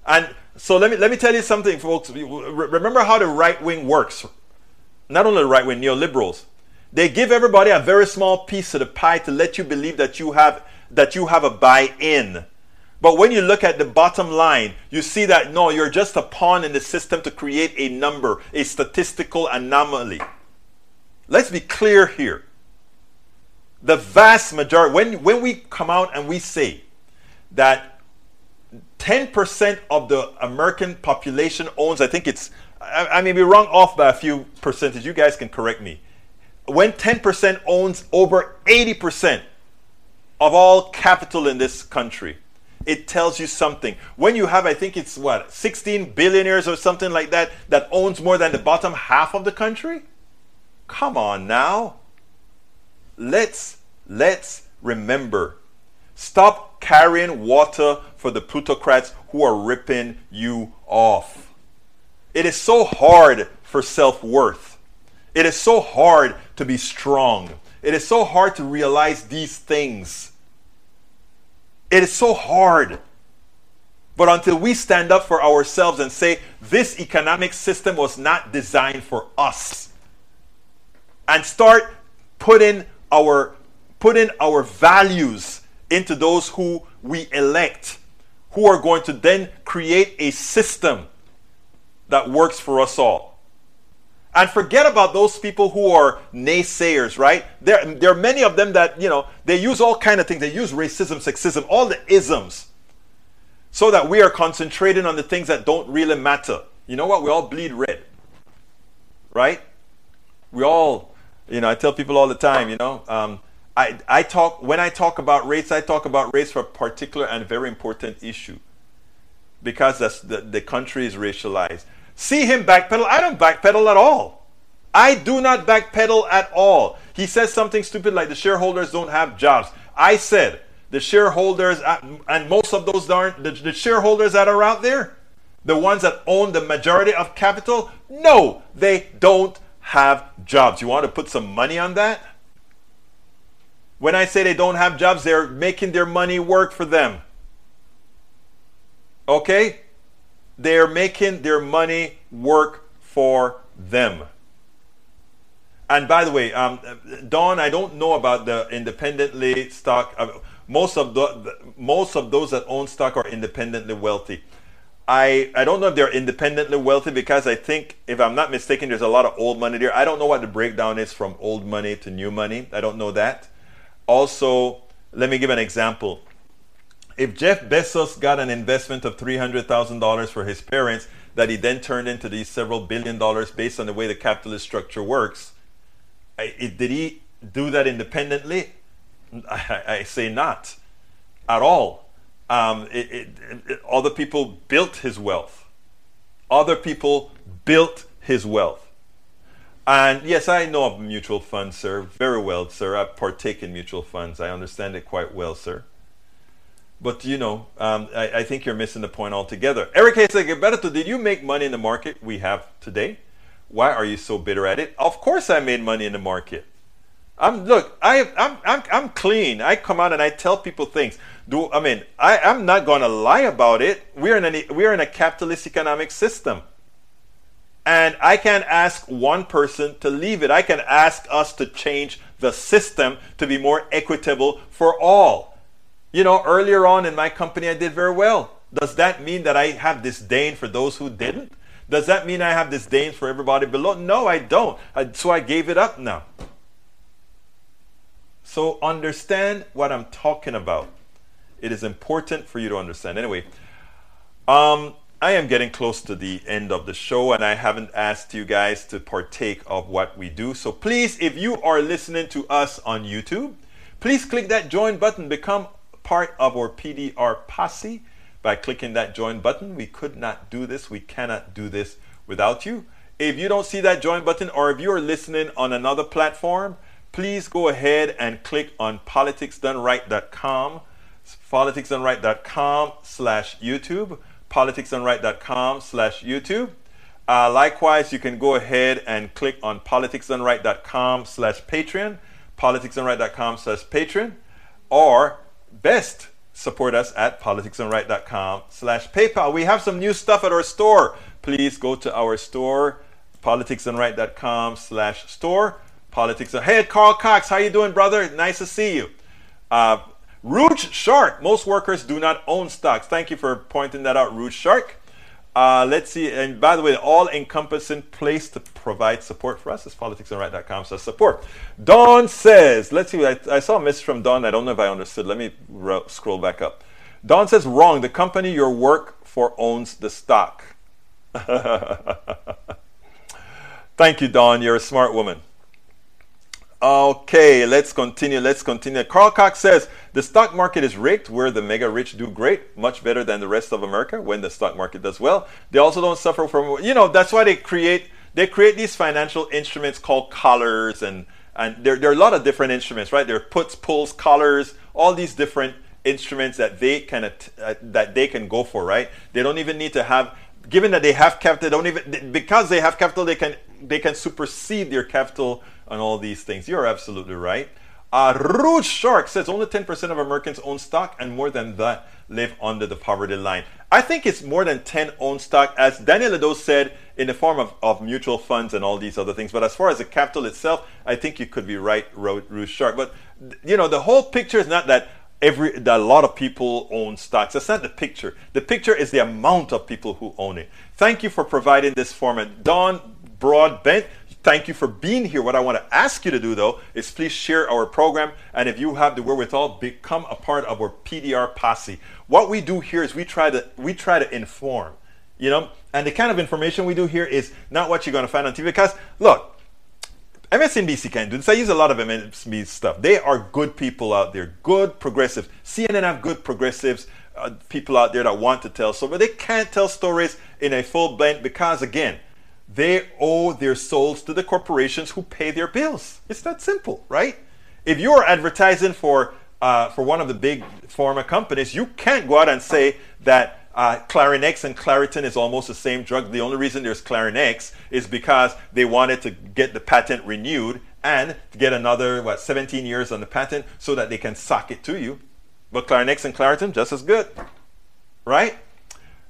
And so let me let me tell you something, folks. Remember how the right wing works. Not only the right wing, neoliberals. They give everybody a very small piece of the pie to let you believe that you have that you have a buy-in. But when you look at the bottom line, you see that no, you're just a pawn in the system to create a number, a statistical anomaly. Let's be clear here the vast majority, when, when we come out and we say that 10% of the American population owns, I think it's, I, I may be wrong off by a few percentage, you guys can correct me. When 10% owns over 80% of all capital in this country, it tells you something. When you have, I think it's what, 16 billionaires or something like that, that owns more than the bottom half of the country? Come on now. Let's let's remember. Stop carrying water for the plutocrats who are ripping you off. It is so hard for self-worth. It is so hard to be strong. It is so hard to realize these things it is so hard but until we stand up for ourselves and say this economic system was not designed for us and start putting our putting our values into those who we elect, who are going to then create a system that works for us all. And forget about those people who are naysayers, right? There, there are many of them that, you know, they use all kind of things. They use racism, sexism, all the isms, so that we are concentrating on the things that don't really matter. You know what? We all bleed red, right? We all you know, I tell people all the time, you know, um, I, I talk, when I talk about race, I talk about race for a particular and very important issue because that's the, the country is racialized. See him backpedal. I don't backpedal at all. I do not backpedal at all. He says something stupid like the shareholders don't have jobs. I said the shareholders, and most of those aren't the, the shareholders that are out there, the ones that own the majority of capital, no, they don't have jobs. You want to put some money on that? When I say they don't have jobs, they're making their money work for them. Okay? They're making their money work for them. And by the way, um, Don, I don't know about the independently stock. Uh, most of the, most of those that own stock are independently wealthy. I, I don't know if they're independently wealthy because I think, if I'm not mistaken, there's a lot of old money there. I don't know what the breakdown is from old money to new money. I don't know that. Also, let me give an example. If Jeff Bezos got an investment of $300,000 for his parents that he then turned into these several billion dollars based on the way the capitalist structure works, I, did he do that independently? I, I say not at all. Um, it, it, it, other people built his wealth. Other people built his wealth. And yes, I know of mutual funds, sir, very well, sir. I partake in mutual funds. I understand it quite well, sir. But you know, um, I, I, think you're missing the point altogether. Eric Hayes, like, Beto, did you make money in the market we have today? Why are you so bitter at it? Of course, I made money in the market. I'm look, I, I'm, I'm, I'm clean. I come out and I tell people things. Do I mean I, I'm not going to lie about it. We're in a we're in a capitalist economic system, and I can't ask one person to leave it. I can ask us to change the system to be more equitable for all. You know, earlier on in my company, I did very well. Does that mean that I have disdain for those who didn't? Does that mean I have disdain for everybody below? No, I don't. I, so I gave it up now. So understand what I'm talking about. It is important for you to understand. Anyway, um, I am getting close to the end of the show, and I haven't asked you guys to partake of what we do. So please, if you are listening to us on YouTube, please click that join button. Become part of our PDR posse by clicking that join button. We could not do this. We cannot do this without you. If you don't see that join button, or if you are listening on another platform, please go ahead and click on politicsdoneright.com, politicsdoneright.com slash YouTube, politicsdoneright.com slash YouTube. Uh, likewise, you can go ahead and click on politicsdoneright.com slash Patreon, politicsdoneright.com slash Patreon, or best support us at politicsdoneright.com slash PayPal. We have some new stuff at our store. Please go to our store, politicsdoneright.com slash store politics. Hey, Carl Cox, how you doing, brother? Nice to see you. Uh, Rouge Shark. Most workers do not own stocks. Thank you for pointing that out, Rouge Shark. Uh, let's see. And by the way, the all-encompassing place to provide support for us is politicsdoneright.com So support. Dawn says, let's see. I, I, saw a message from Dawn. I don't know if I understood. Let me scroll back up. Dawn says, wrong. The company your work for owns the stock. Thank you, Dawn. You're a smart woman. Okay, let's continue. Let's continue. Carl Cox says the stock market is rigged where the mega rich do great, much better than the rest of America when the stock market does well. They also don't suffer from you know, that's why they create they create these financial instruments called collars and and there, there are a lot of different instruments, right? There are puts, pulls, collars, all these different instruments that they can uh, that they can go for, right? They don't even need to have given that they have capital, they don't even because they have capital, they can they can supersede their capital on all these things. You're absolutely right. Uh, Shark says only 10% of Americans own stock, and more than that live under the poverty line. I think it's more than 10 own stock, as Daniel Ledo said, in the form of, of mutual funds and all these other things. But as far as the capital itself, I think you could be right, Rouge Shark. But you know, the whole picture is not that every that a lot of people own stocks. That's not the picture. The picture is the amount of people who own it. Thank you for providing this format, Don Broadbent. Thank you for being here. What I want to ask you to do, though, is please share our program. And if you have the wherewithal, become a part of our PDR posse. What we do here is we try to we try to inform, you know. And the kind of information we do here is not what you're going to find on TV. Because look, MSNBC can do this. I use a lot of MSNBC stuff. They are good people out there, good progressives. CNN have good progressives, uh, people out there that want to tell stories, but they can't tell stories in a full blend because, again, they owe their souls to the corporations who pay their bills. It's that simple, right? If you're advertising for uh, for one of the big pharma companies, you can't go out and say that uh, Clarinex and Claritin is almost the same drug. The only reason there's Clarinex is because they wanted to get the patent renewed and to get another what 17 years on the patent so that they can sock it to you. But Clarinex and Claritin just as good, right?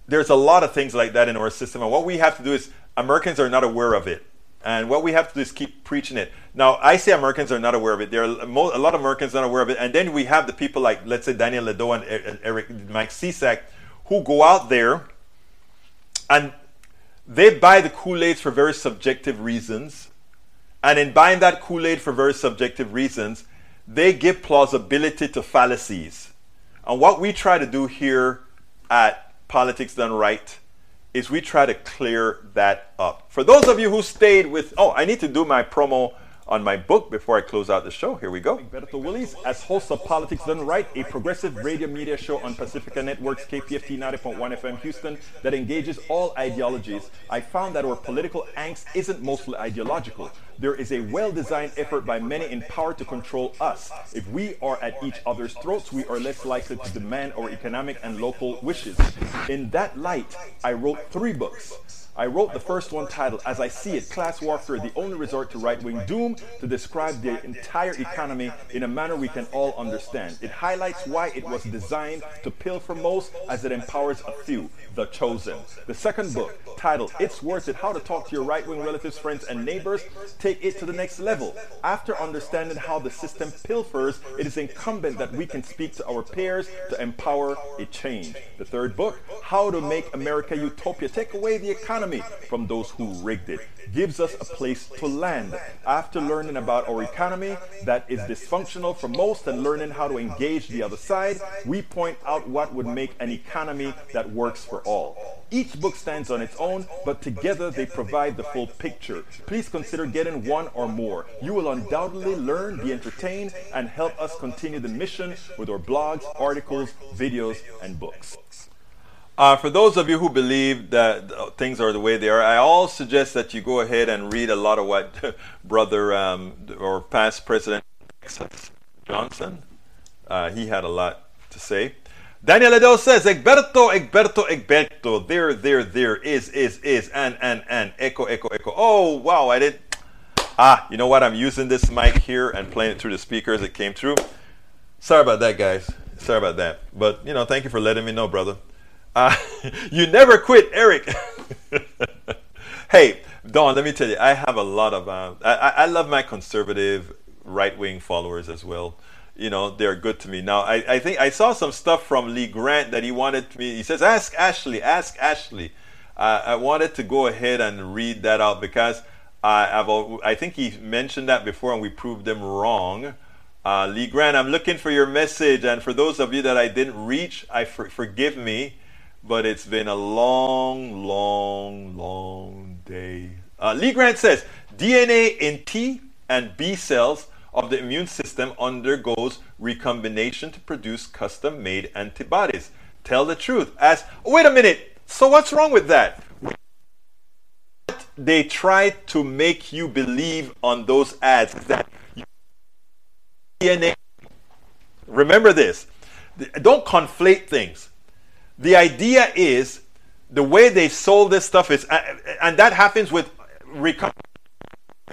There's a lot of things like that in our system, and what we have to do is Americans are not aware of it. And what we have to do is keep preaching it. Now, I say Americans are not aware of it. There are a lot of Americans not aware of it. And then we have the people like, let's say, Daniel Ledo and Eric, Mike Cisak, who go out there and they buy the Kool-Aid for very subjective reasons. And in buying that Kool-Aid for very subjective reasons, they give plausibility to fallacies. And what we try to do here at Politics Done Right is we try to clear that up. For those of you who stayed with, oh, I need to do my promo on my book before I close out the show. Here we go. Berto Willies, as host of Politics Done Right, a progressive radio media show on Pacifica Network's KPFT 90.1 FM Houston that engages all ideologies. I found that our political angst isn't mostly ideological. There is a well designed effort by many in power to control us. If we are at each other's throats, we are less likely to demand our economic and local wishes. In that light, I wrote three books. I wrote the first one titled, As I See It, Class Warfare, the Only Resort to Right Wing Doom, to describe the entire economy in a manner we can all understand. It highlights why it was designed to pilfer most as it empowers a few, the chosen. The second book, titled, It's Worth It How to Talk to Your Right Wing Relatives, Friends, and Neighbors, take it to the next level. After understanding how the system pilfers, it is incumbent that we can speak to our peers to empower a change. The third book, How to Make America Utopia, take away the economy from those who rigged it. Gives us a place to land. After learning about our economy that is dysfunctional for most and learning how to engage the other side, we point out what would make an economy that works for all. Each book stands on its own, but together they provide the full picture. Please consider getting one or more. You will undoubtedly learn, be entertained, and help us continue the mission with our blogs, articles, videos, and books. Uh, for those of you who believe that things are the way they are, I all suggest that you go ahead and read a lot of what brother um, or past President Johnson, uh, he had a lot to say. Daniel Ledo says, Egberto, Egberto, Egberto, there, there, there, is, is, is, and, and, and, echo, echo, echo. Oh, wow, I didn't. Ah, you know what? I'm using this mic here and playing it through the speakers. It came through. Sorry about that, guys. Sorry about that. But, you know, thank you for letting me know, brother. Uh, you never quit, Eric. hey, Don, let me tell you, I have a lot of, uh, I, I love my conservative right wing followers as well. You know, they're good to me. Now, I, I think I saw some stuff from Lee Grant that he wanted me, he says, ask Ashley, ask Ashley. Uh, I wanted to go ahead and read that out because I've, I think he mentioned that before and we proved him wrong. Uh, Lee Grant, I'm looking for your message. And for those of you that I didn't reach, I for, forgive me but it's been a long, long, long day. Uh, Lee Grant says DNA in T and B cells of the immune system undergoes recombination to produce custom made antibodies. Tell the truth. As wait a minute, so what's wrong with that? They try to make you believe on those ads that DNA. Remember this. Don't conflate things the idea is the way they sold this stuff is, and that happens with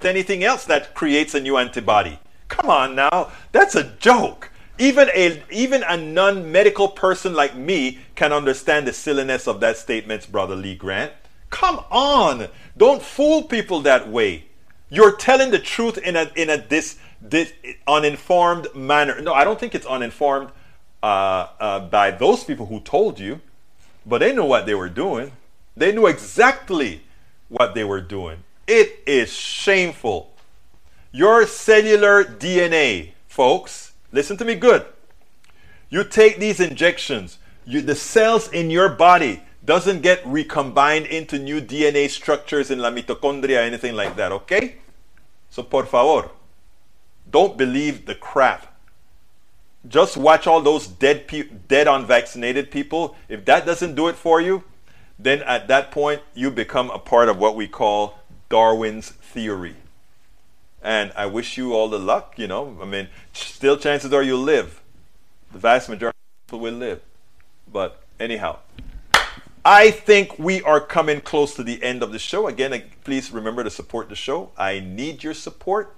anything else that creates a new antibody. Come on now, that's a joke. Even a even a non-medical person like me can understand the silliness of that statement, brother Lee Grant. Come on, don't fool people that way. You're telling the truth in a in a this this uninformed manner. No, I don't think it's uninformed uh, uh, by those people who told you, but they knew what they were doing. They knew exactly what they were doing. It is shameful. Your cellular DNA, folks, listen to me good. You take these injections, you, the cells in your body doesn't get recombined into new DNA structures in la mitochondria, anything like that, okay? So, por favor, don't believe the crap just watch all those dead pe- dead unvaccinated people. If that doesn't do it for you, then at that point you become a part of what we call Darwin's theory. And I wish you all the luck, you know. I mean, still chances are you'll live. The vast majority of people will live. But anyhow, I think we are coming close to the end of the show. Again, please remember to support the show. I need your support.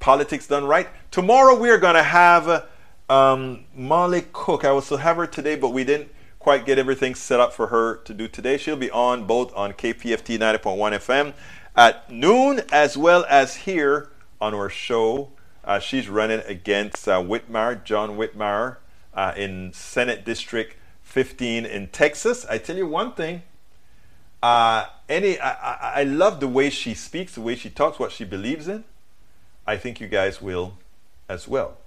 Politics done right. Tomorrow we are going to have uh, um, Molly Cook, I was to have her today, but we didn't quite get everything set up for her to do today. She'll be on both on KPFT 90.1 FM at noon as well as here on our show. Uh, she's running against uh, Whitmire, John Whitmire, uh, in Senate District 15 in Texas. I tell you one thing. Uh, any, I, I, I love the way she speaks, the way she talks, what she believes in. I think you guys will as well.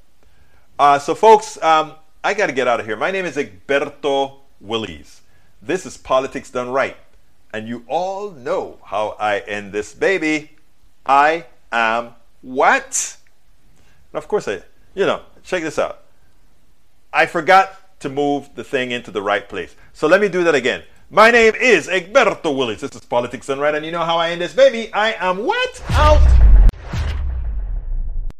Uh, so, folks, um, I got to get out of here. My name is Egberto Willies. This is Politics Done Right. And you all know how I end this baby. I am what? And of course, I, you know, check this out. I forgot to move the thing into the right place. So let me do that again. My name is Egberto Willies. This is Politics Done Right. And you know how I end this baby? I am what? Out